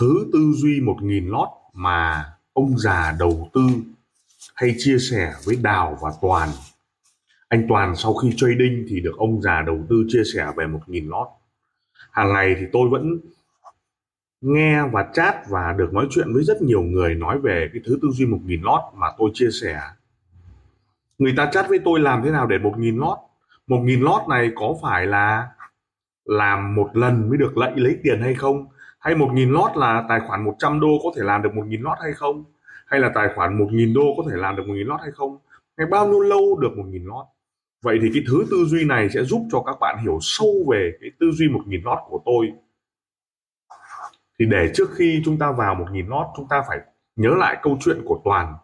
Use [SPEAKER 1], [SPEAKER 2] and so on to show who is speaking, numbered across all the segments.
[SPEAKER 1] Thứ tư duy 1000 lót mà ông già đầu tư hay chia sẻ với Đào và Toàn. Anh Toàn sau khi trading thì được ông già đầu tư chia sẻ về 1000 lót. Hàng ngày thì tôi vẫn nghe và chat và được nói chuyện với rất nhiều người nói về cái thứ tư duy 1000 lót mà tôi chia sẻ. Người ta chat với tôi làm thế nào để 1000 lót? 1000 lót này có phải là làm một lần mới được lệnh lấy tiền hay không? Hay 1.000 lót là tài khoản 100 đô có thể làm được 1.000 lót hay không? Hay là tài khoản 1.000 đô có thể làm được 1.000 lót hay không? Hay bao nhiêu lâu được 1.000 lót? Vậy thì cái thứ tư duy này sẽ giúp cho các bạn hiểu sâu về cái tư duy 1.000 lót của tôi. Thì để trước khi chúng ta vào 1.000 lót, chúng ta phải nhớ lại câu chuyện của Toàn.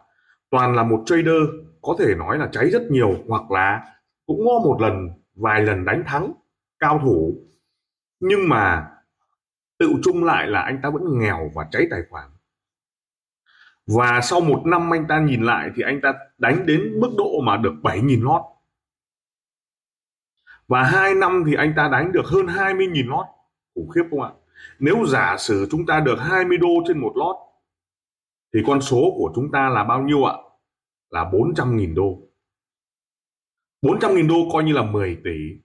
[SPEAKER 1] Toàn là một trader có thể nói là cháy rất nhiều hoặc là cũng có một lần vài lần đánh thắng cao thủ nhưng mà tự chung lại là anh ta vẫn nghèo và cháy tài khoản. Và sau một năm anh ta nhìn lại thì anh ta đánh đến mức độ mà được 7.000 lót và hai năm thì anh ta đánh được hơn 20.000 lót khủng khiếp không ạ? Nếu giả sử chúng ta được 20 đô trên một lót thì con số của chúng ta là bao nhiêu ạ? Là 400.000 đô. 400.000 đô coi như là 10 tỷ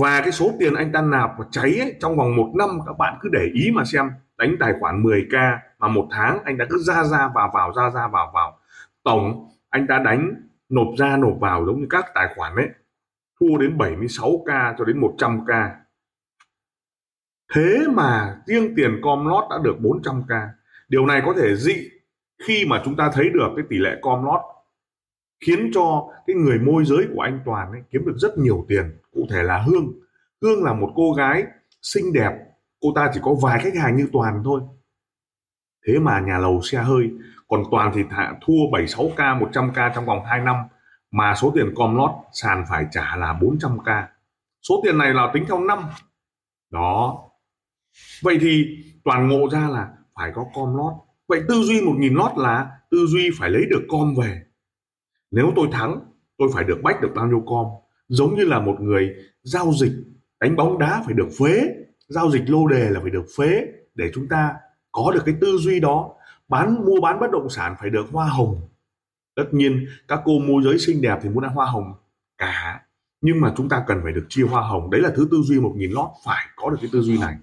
[SPEAKER 1] và cái số tiền anh ta nạp và cháy ấy, trong vòng một năm các bạn cứ để ý mà xem. Đánh tài khoản 10k mà một tháng anh ta cứ ra ra vào vào ra ra vào vào. Tổng anh ta đánh nộp ra nộp vào giống như các tài khoản ấy. Thua đến 76k cho đến 100k thế mà riêng tiền com lót đã được 400k điều này có thể dị khi mà chúng ta thấy được cái tỷ lệ com lót khiến cho cái người môi giới của anh Toàn ấy kiếm được rất nhiều tiền cụ thể là Hương. Hương là một cô gái xinh đẹp cô ta chỉ có vài khách hàng như Toàn thôi. Thế mà nhà lầu xe hơi còn Toàn thì thả, thua 76k 100k trong vòng 2 năm mà số tiền com lót sàn phải trả là 400k số tiền này là tính theo năm. Đó. Vậy thì Toàn ngộ ra là phải có com lót. Vậy tư duy 1.000 lót là tư duy phải lấy được com về nếu tôi thắng, tôi phải được bách được bao nhiêu com giống như là một người giao dịch, đánh bóng đá phải được phế, giao dịch lô đề là phải được phế. Để chúng ta có được cái tư duy đó, bán, mua bán bất động sản phải được hoa hồng. Tất nhiên, các cô môi giới xinh đẹp thì muốn ăn hoa hồng cả. Nhưng mà chúng ta cần phải được chia hoa hồng. Đấy là thứ tư duy một nghìn lót phải có được cái tư duy này.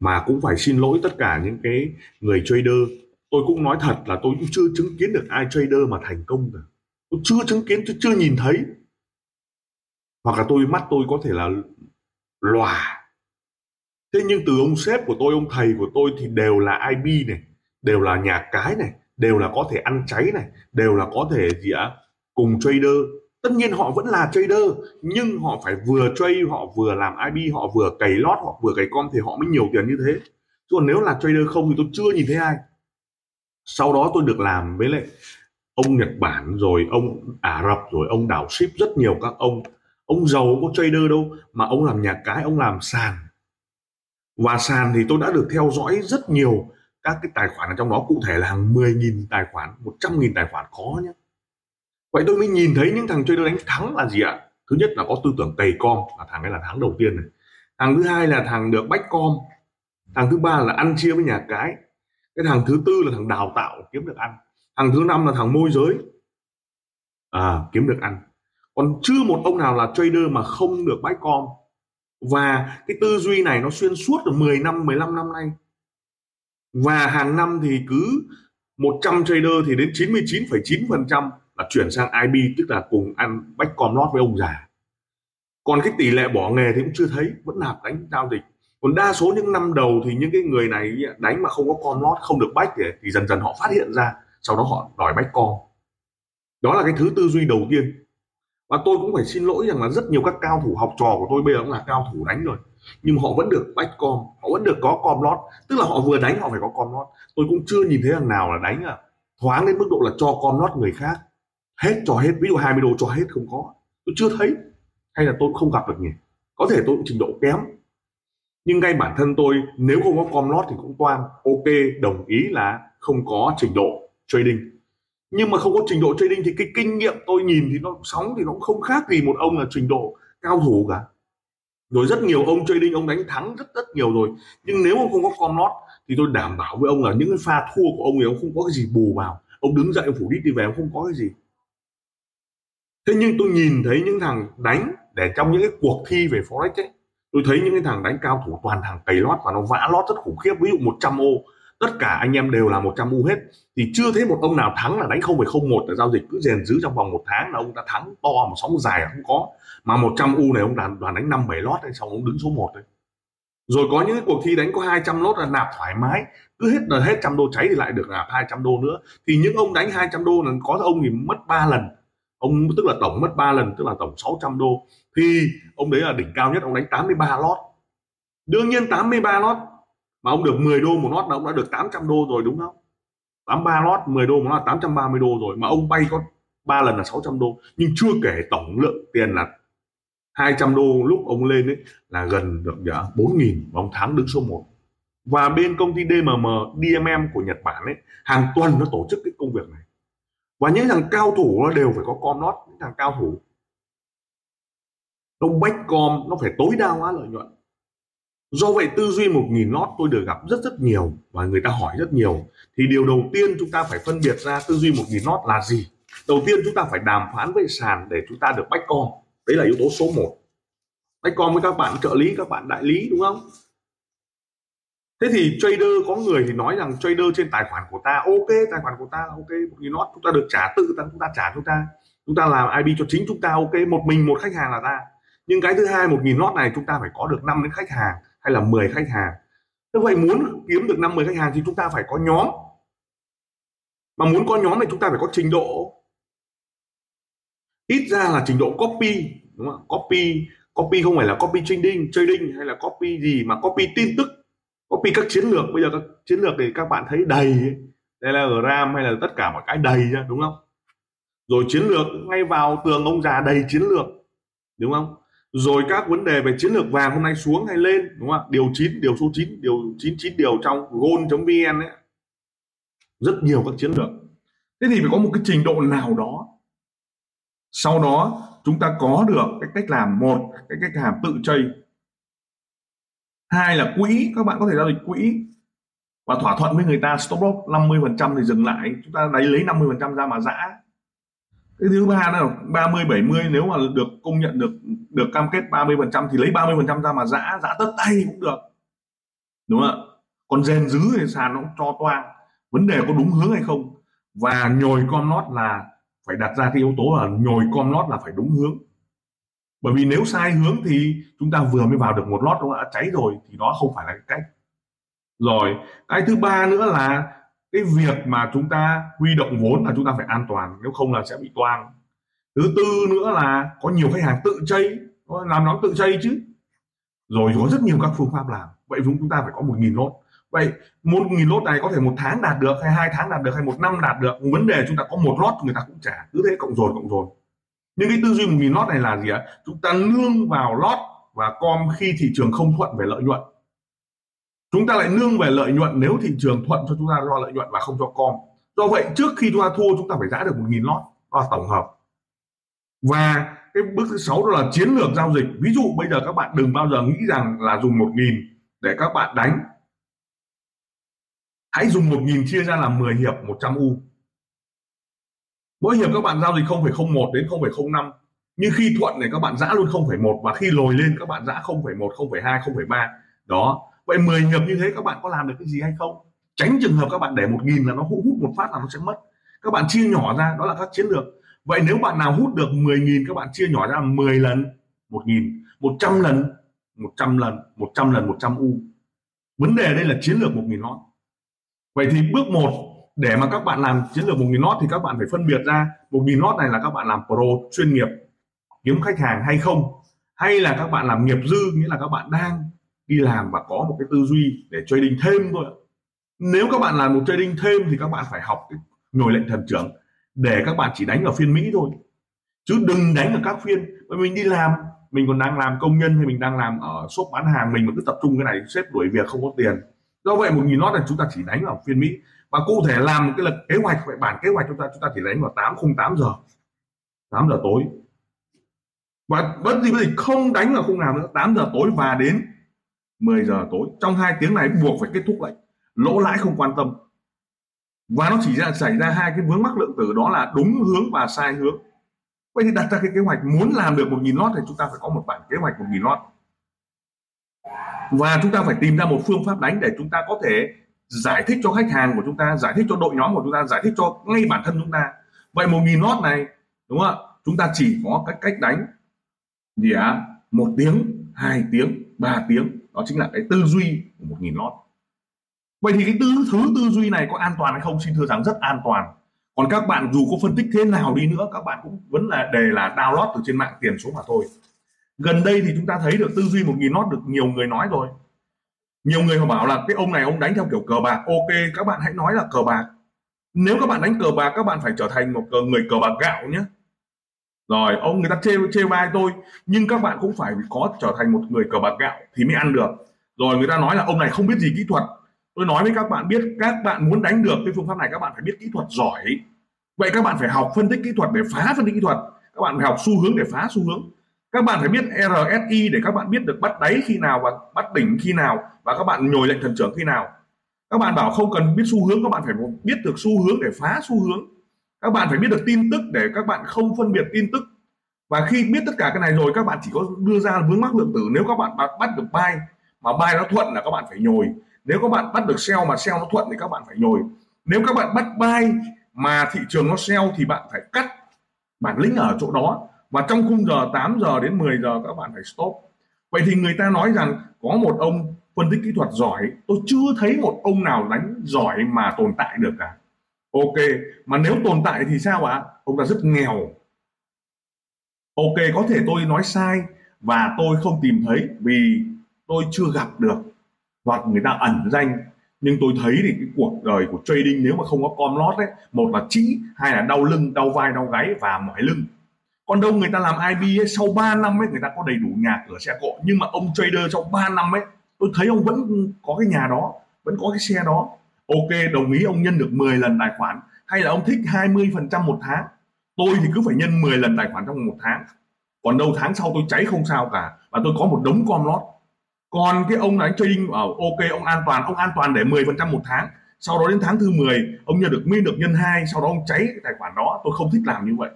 [SPEAKER 1] Mà cũng phải xin lỗi tất cả những cái người trader tôi cũng nói thật là tôi cũng chưa chứng kiến được ai trader mà thành công cả. Tôi chưa chứng kiến, tôi chưa nhìn thấy. Hoặc là tôi, mắt tôi có thể là lòa. Thế nhưng từ ông sếp của tôi, ông thầy của tôi thì đều là IB này, đều là nhà cái này, đều là có thể ăn cháy này, đều là có thể gì ạ, cùng trader. Tất nhiên họ vẫn là trader, nhưng họ phải vừa trade, họ vừa làm IB họ vừa cày lót, họ vừa cày com thì họ mới nhiều tiền như thế. Chứ còn nếu là trader không thì tôi chưa nhìn thấy ai sau đó tôi được làm với lại ông Nhật Bản rồi, ông Ả Rập rồi, ông đảo ship rất nhiều các ông. Ông giàu có trader đâu, mà ông làm nhà cái, ông làm sàn. Và sàn thì tôi đã được theo dõi rất nhiều các cái tài khoản ở trong đó cụ thể là hàng 10.000 tài khoản 100.000 tài khoản có nhé vậy tôi mới nhìn thấy những thằng trader đánh thắng là gì ạ? Thứ nhất là có tư tưởng cày com, là thằng ấy là thắng đầu tiên này. Thằng thứ hai là thằng được bách com. Thằng thứ ba là ăn chia với nhà cái cái thằng thứ tư là thằng đào tạo kiếm được ăn. Thằng thứ năm là thằng môi giới. À, kiếm được ăn. Còn chưa một ông nào là trader mà không được bách com. Và cái tư duy này nó xuyên suốt được 10 năm 15 năm nay. Và hàng năm thì cứ 100 trader thì đến 99,9% là chuyển sang IB tức là cùng ăn bách com lót với ông già. Còn cái tỷ lệ bỏ nghề thì cũng chưa thấy vẫn nạp đánh giao dịch còn đa số những năm đầu thì những cái người này đánh mà không có com lót không được bách thì, thì dần dần họ phát hiện ra sau đó họ đòi bách com đó là cái thứ tư duy đầu tiên. Và tôi cũng phải xin lỗi rằng là rất nhiều các cao thủ học trò của tôi bây giờ cũng là cao thủ đánh rồi. Nhưng họ vẫn được bách com họ vẫn được có com lót. Tức là họ vừa đánh họ phải có com lót. Tôi cũng chưa nhìn thấy thằng nào là đánh à thoáng đến mức độ là cho com lót người khác. Hết cho hết ví dụ 20 đô cho hết không có. Tôi chưa thấy hay là tôi không gặp được nhỉ? Có thể tôi cũng trình độ kém nhưng ngay bản thân tôi, nếu không có com lót thì cũng toan. Ok, đồng ý là không có trình độ trading. Nhưng mà không có trình độ trading thì cái kinh nghiệm tôi nhìn thì nó sóng thì nó cũng không khác gì một ông là trình độ cao thủ cả. Rồi rất nhiều ông trading, ông đánh thắng rất rất nhiều rồi. Nhưng nếu ông không có com lót thì tôi đảm bảo với ông là những cái pha thua của ông thì ông không có cái gì bù vào. Ông đứng dậy, ông phủ đít đi về, ông không có cái gì. Thế nhưng tôi nhìn thấy những thằng đánh để trong những cái cuộc thi về forex ấy tôi thấy những cái thằng đánh cao thủ toàn thằng cày lót và nó vã lót rất khủng khiếp. Ví dụ 100 ô tất cả anh em đều là 100 u hết. Thì chưa thấy một ông nào thắng là đánh 0,01 ở giao dịch cứ rèn giữ trong vòng một tháng là ông đã thắng to một sóng dài không có. Mà 100 u này ông đoàn đoàn đánh 5 7 lót hay xong ông đứng số 1 đấy. Rồi có những cuộc thi đánh có 200 lót là nạp thoải mái. Cứ hết là hết trăm đô cháy thì lại được nạp 200 đô nữa. Thì những ông đánh 200 đô là có ông thì mất 3 lần ông, tức là tổng mất 3 lần, tức là tổng 600 đô. Thì ông đấy là đỉnh cao nhất, ông đánh 83 lót đương nhiên 83 lót mà ông được 10 đô một lót là ông đã được 800 đô rồi, đúng không? 83 lót 10 đô một lót là 830 đô rồi, mà ông bay có 3 lần là 600 đô. Nhưng chưa kể tổng lượng tiền là 200 đô lúc ông lên ấy là gần được nhở 4.000 và ông thắng đứng số 1 và bên công ty DMM DMM của Nhật Bản ấy, hàng tuần nó tổ chức cái công việc này và những thằng cao thủ nó đều phải có com lót những thằng cao thủ. Nó bách com nó phải tối đa hóa lợi nhuận. Do vậy tư duy một nghìn lót tôi được gặp rất rất nhiều và người ta hỏi rất nhiều. Thì điều đầu tiên chúng ta phải phân biệt ra tư duy một nghìn lót là gì? Đầu tiên chúng ta phải đàm phán với sàn để chúng ta được bách com đấy là yếu tố số 1 bách com với các bạn trợ lý, các bạn đại lý, đúng không? Thế thì trader, có người thì nói rằng trader trên tài khoản của ta, ok, tài khoản của ta, ok, một nghìn lot chúng ta được trả tự, ta, chúng ta trả chúng ta. Chúng ta làm IB cho chính chúng ta, ok, một mình một khách hàng là ta. Nhưng cái thứ hai, một nghìn lot này chúng ta phải có được năm đến khách hàng, hay là 10 khách hàng. Như vậy muốn kiếm được 50 khách hàng thì chúng ta phải có nhóm. Mà muốn có nhóm này chúng ta phải có trình độ. Ít ra là trình độ copy, đúng không copy copy không phải là copy trading trading hay là copy gì mà copy tin tức copy các chiến lược. Bây giờ các chiến lược thì các bạn thấy đầy đây là gram hay là tất cả mọi cái đầy ra đúng không? Rồi chiến lược ngay vào tường ông già đầy chiến lược, đúng không? Rồi các vấn đề về chiến lược vàng hôm nay xuống hay lên, đúng không điều 9 điều số 9 điều 99 điều trong gold.vn ấy. Rất nhiều các chiến lược. Thế thì phải có một cái trình độ nào đó. Sau đó chúng ta có được cái cách làm một, cái cách làm tự chơi hai là quỹ, các bạn có thể giao dịch quỹ và thỏa thuận với người ta, stop loss 50% thì dừng lại. Chúng ta lấy lấy 50% ra mà giã. Cái thứ ba là 30 70 nếu mà được công nhận được được cam kết 30 phần trăm thì lấy 30 phần trăm ra mà giã giã tất tay cũng được. Đúng không ạ? Còn rèn dứ thì sàn nó cho toang. Vấn đề có đúng hướng hay không? Và nhồi com lót là phải đặt ra cái yếu tố là nhồi com lót là phải đúng hướng bởi vì nếu sai hướng thì chúng ta vừa mới vào được một lót nó đã cháy rồi, thì đó không phải là cái cách. Rồi, cái thứ ba nữa là cái việc mà chúng ta huy động vốn là chúng ta phải an toàn, nếu không là sẽ bị toang. Thứ tư nữa là có nhiều khách hàng tự chây làm nó tự chây chứ. Rồi có rất nhiều các phương pháp làm. Vậy chúng ta phải có một nghìn lốt. Vậy một nghìn lốt này có thể một tháng đạt được, hay hai tháng đạt được, hay một năm đạt được, vấn đề chúng ta có một lót người ta cũng trả. Cứ thế cộng dồn cộng dồn nhưng cái tư duy một nghìn lót này là gì ạ? Chúng ta nương vào lót và com khi thị trường không thuận về lợi nhuận. Chúng ta lại nương về lợi nhuận nếu thị trường thuận cho chúng ta do lợi nhuận và không cho com. Do vậy, trước khi chúng ta thua, chúng ta phải giã được một nghìn lót. Đó là tổng hợp. Và cái bước thứ sáu đó là chiến lược giao dịch. Ví dụ bây giờ các bạn đừng bao giờ nghĩ rằng là dùng một nghìn để các bạn đánh. Hãy dùng một nghìn chia ra làm 10 hiệp 100 u mỗi hiệp các bạn giao dịch 0,01 đến 0,05 nhưng khi thuận này các bạn giã luôn 0,1 và khi lồi lên các bạn giã 0,1 0,2 0,3 đó. Vậy 10 hiệp như thế các bạn có làm được cái gì hay không? Tránh trường hợp các bạn để một nghìn là nó hút một phát là nó sẽ mất. Các bạn chia nhỏ ra đó là các chiến lược. Vậy nếu bạn nào hút được 10.000 các bạn chia nhỏ ra 10 lần 1.000 100 lần 100 lần 100 lần 100 u. Vấn đề đây là chiến lược 1 nghìn lót vậy thì bước 1 để mà các bạn làm chiến lược 1 nghìn lót thì các bạn phải phân biệt ra 1 nghìn lót này là các bạn làm pro chuyên nghiệp, kiếm khách hàng hay không, hay là các bạn làm nghiệp dư, nghĩa là các bạn đang đi làm và có một cái tư duy để trading thêm thôi nếu các bạn làm một trading thêm thì các bạn phải học cái nhồi lệnh thần trưởng để các bạn chỉ đánh ở phiên Mỹ thôi. Chứ đừng đánh ở các phiên. Bởi mình đi làm, mình còn đang làm công nhân hay mình đang làm ở shop bán hàng, mình mà cứ tập trung cái này xếp đuổi việc không có tiền. Do vậy một nghìn lót là chúng ta chỉ đánh ở phiên Mỹ và cụ thể làm một cái là kế hoạch vậy bản kế hoạch chúng ta chúng ta chỉ đánh vào tám, không tám giờ. 8 giờ tối. Và bất gì bất gì không đánh là không làm nữa 8 giờ tối và đến 10 giờ tối. Trong hai tiếng này buộc phải kết thúc lệnh lỗ lãi không quan tâm. Và nó chỉ ra, xảy ra hai cái vướng mắc lượng tử đó là đúng hướng và sai hướng. Vậy thì đặt ra cái kế hoạch muốn làm được một nghìn lót thì chúng ta phải có một bản kế hoạch một nghìn lót. Và chúng ta phải tìm ra một phương pháp đánh để chúng ta có thể giải thích cho khách hàng của chúng ta, giải thích cho đội nhóm của chúng ta, giải thích cho ngay bản thân chúng ta. Vậy một nghìn lót này, đúng không ạ? Chúng ta chỉ có cái cách đánh gì ạ? À? một tiếng, hai tiếng, ba tiếng. Đó chính là cái tư duy của một nghìn lót. Vậy thì cái tư, thứ tư duy này có an toàn hay không? Xin thưa rằng rất an toàn. Còn các bạn dù có phân tích thế nào đi nữa, các bạn cũng vẫn là đề là download từ trên mạng tiền số mà thôi. Gần đây thì chúng ta thấy được tư duy một nghìn lót được nhiều người nói rồi nhiều người họ bảo là cái ông này ông đánh theo kiểu cờ bạc. Ok, các bạn hãy nói là cờ bạc. Nếu các bạn đánh cờ bạc, các bạn phải trở thành một người cờ bạc gạo nhé. Rồi, ông người ta chê chê bai tôi, nhưng các bạn cũng phải có trở thành một người cờ bạc gạo thì mới ăn được. Rồi, người ta nói là ông này không biết gì kỹ thuật. Tôi nói với các bạn biết, các bạn muốn đánh được cái phương pháp này, các bạn phải biết kỹ thuật giỏi. Vậy các bạn phải học phân tích kỹ thuật để phá phân tích kỹ thuật. Các bạn phải học xu hướng để phá xu hướng các bạn phải biết RSI để các bạn biết được bắt đáy khi nào và bắt đỉnh khi nào và các bạn nhồi lệnh thần trưởng khi nào các bạn bảo không cần biết xu hướng các bạn phải biết được xu hướng để phá xu hướng các bạn phải biết được tin tức để các bạn không phân biệt tin tức và khi biết tất cả cái này rồi các bạn chỉ có đưa ra vướng mắc lượng tử nếu các bạn bắt được buy mà buy nó thuận là các bạn phải nhồi nếu các bạn bắt được sell mà sell nó thuận thì các bạn phải nhồi nếu các bạn bắt buy mà thị trường nó sell thì bạn phải cắt bản lĩnh ở chỗ đó và trong khung giờ 8 giờ đến 10 giờ, các bạn phải stop. Vậy thì người ta nói rằng có một ông phân tích kỹ thuật giỏi, tôi chưa thấy một ông nào đánh giỏi mà tồn tại được cả. Ok, mà nếu tồn tại thì sao ạ? Ông ta rất nghèo. Ok, có thể tôi nói sai và tôi không tìm thấy vì tôi chưa gặp được. Hoặc người ta ẩn danh, nhưng tôi thấy thì cái cuộc đời của trading nếu mà không có com lót ấy, một là chỉ hai là đau lưng, đau vai, đau gáy và mỏi lưng còn đâu người ta làm IB ấy, sau 3 năm ấy người ta có đầy đủ nhà cửa xe cộ. Nhưng mà ông trader trong 3 năm ấy tôi thấy ông vẫn có cái nhà đó vẫn có cái xe đó. Ok đồng ý ông nhân được 10 lần tài khoản. Hay là ông thích 20% một tháng? Tôi thì cứ phải nhân 10 lần tài khoản trong một tháng. Còn đâu tháng sau tôi cháy không sao cả. Và tôi có một đống com lót còn cái ông đánh trading ở ok ông an toàn ông an toàn để 10% một tháng. Sau đó đến tháng thứ 10 ông nhân được min được nhân hai sau đó ông cháy cái tài khoản đó. Tôi không thích làm như vậy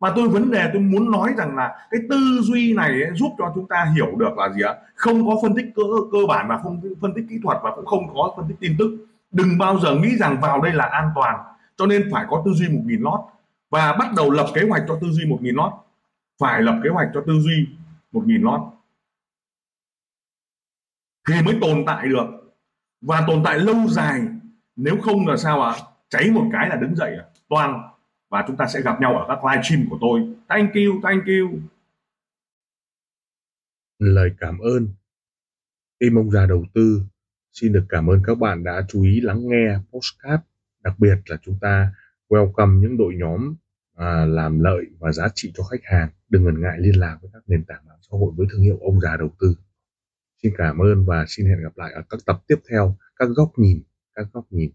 [SPEAKER 1] mà tôi vấn đề tôi muốn nói rằng là cái tư duy này ấy, giúp cho chúng ta hiểu được là gì ạ? Không có phân tích cơ cơ bản và không phân tích kỹ thuật và cũng không có phân tích tin tức. Đừng bao giờ nghĩ rằng vào đây là an toàn cho nên phải có tư duy một nghìn lót. Và bắt đầu lập kế hoạch cho tư duy một nghìn lót. Phải lập kế hoạch cho tư duy một nghìn lót. Thì mới tồn tại được. Và tồn tại lâu dài. Nếu không là sao ạ? À? cháy một cái là đứng dậy à? toàn và chúng ta sẽ gặp nhau ở các live stream của tôi. Thank you thank you.
[SPEAKER 2] Lời cảm ơn. Tim ông già đầu tư xin được cảm ơn các bạn đã chú ý lắng nghe postcard đặc biệt là chúng ta welcome những đội nhóm à, làm lợi và giá trị cho khách hàng. Đừng ngần ngại liên lạc với các nền tảng mạng xã hội với thương hiệu ông già đầu tư. Xin cảm ơn và xin hẹn gặp lại ở các tập tiếp theo. Các góc nhìn các góc nhìn.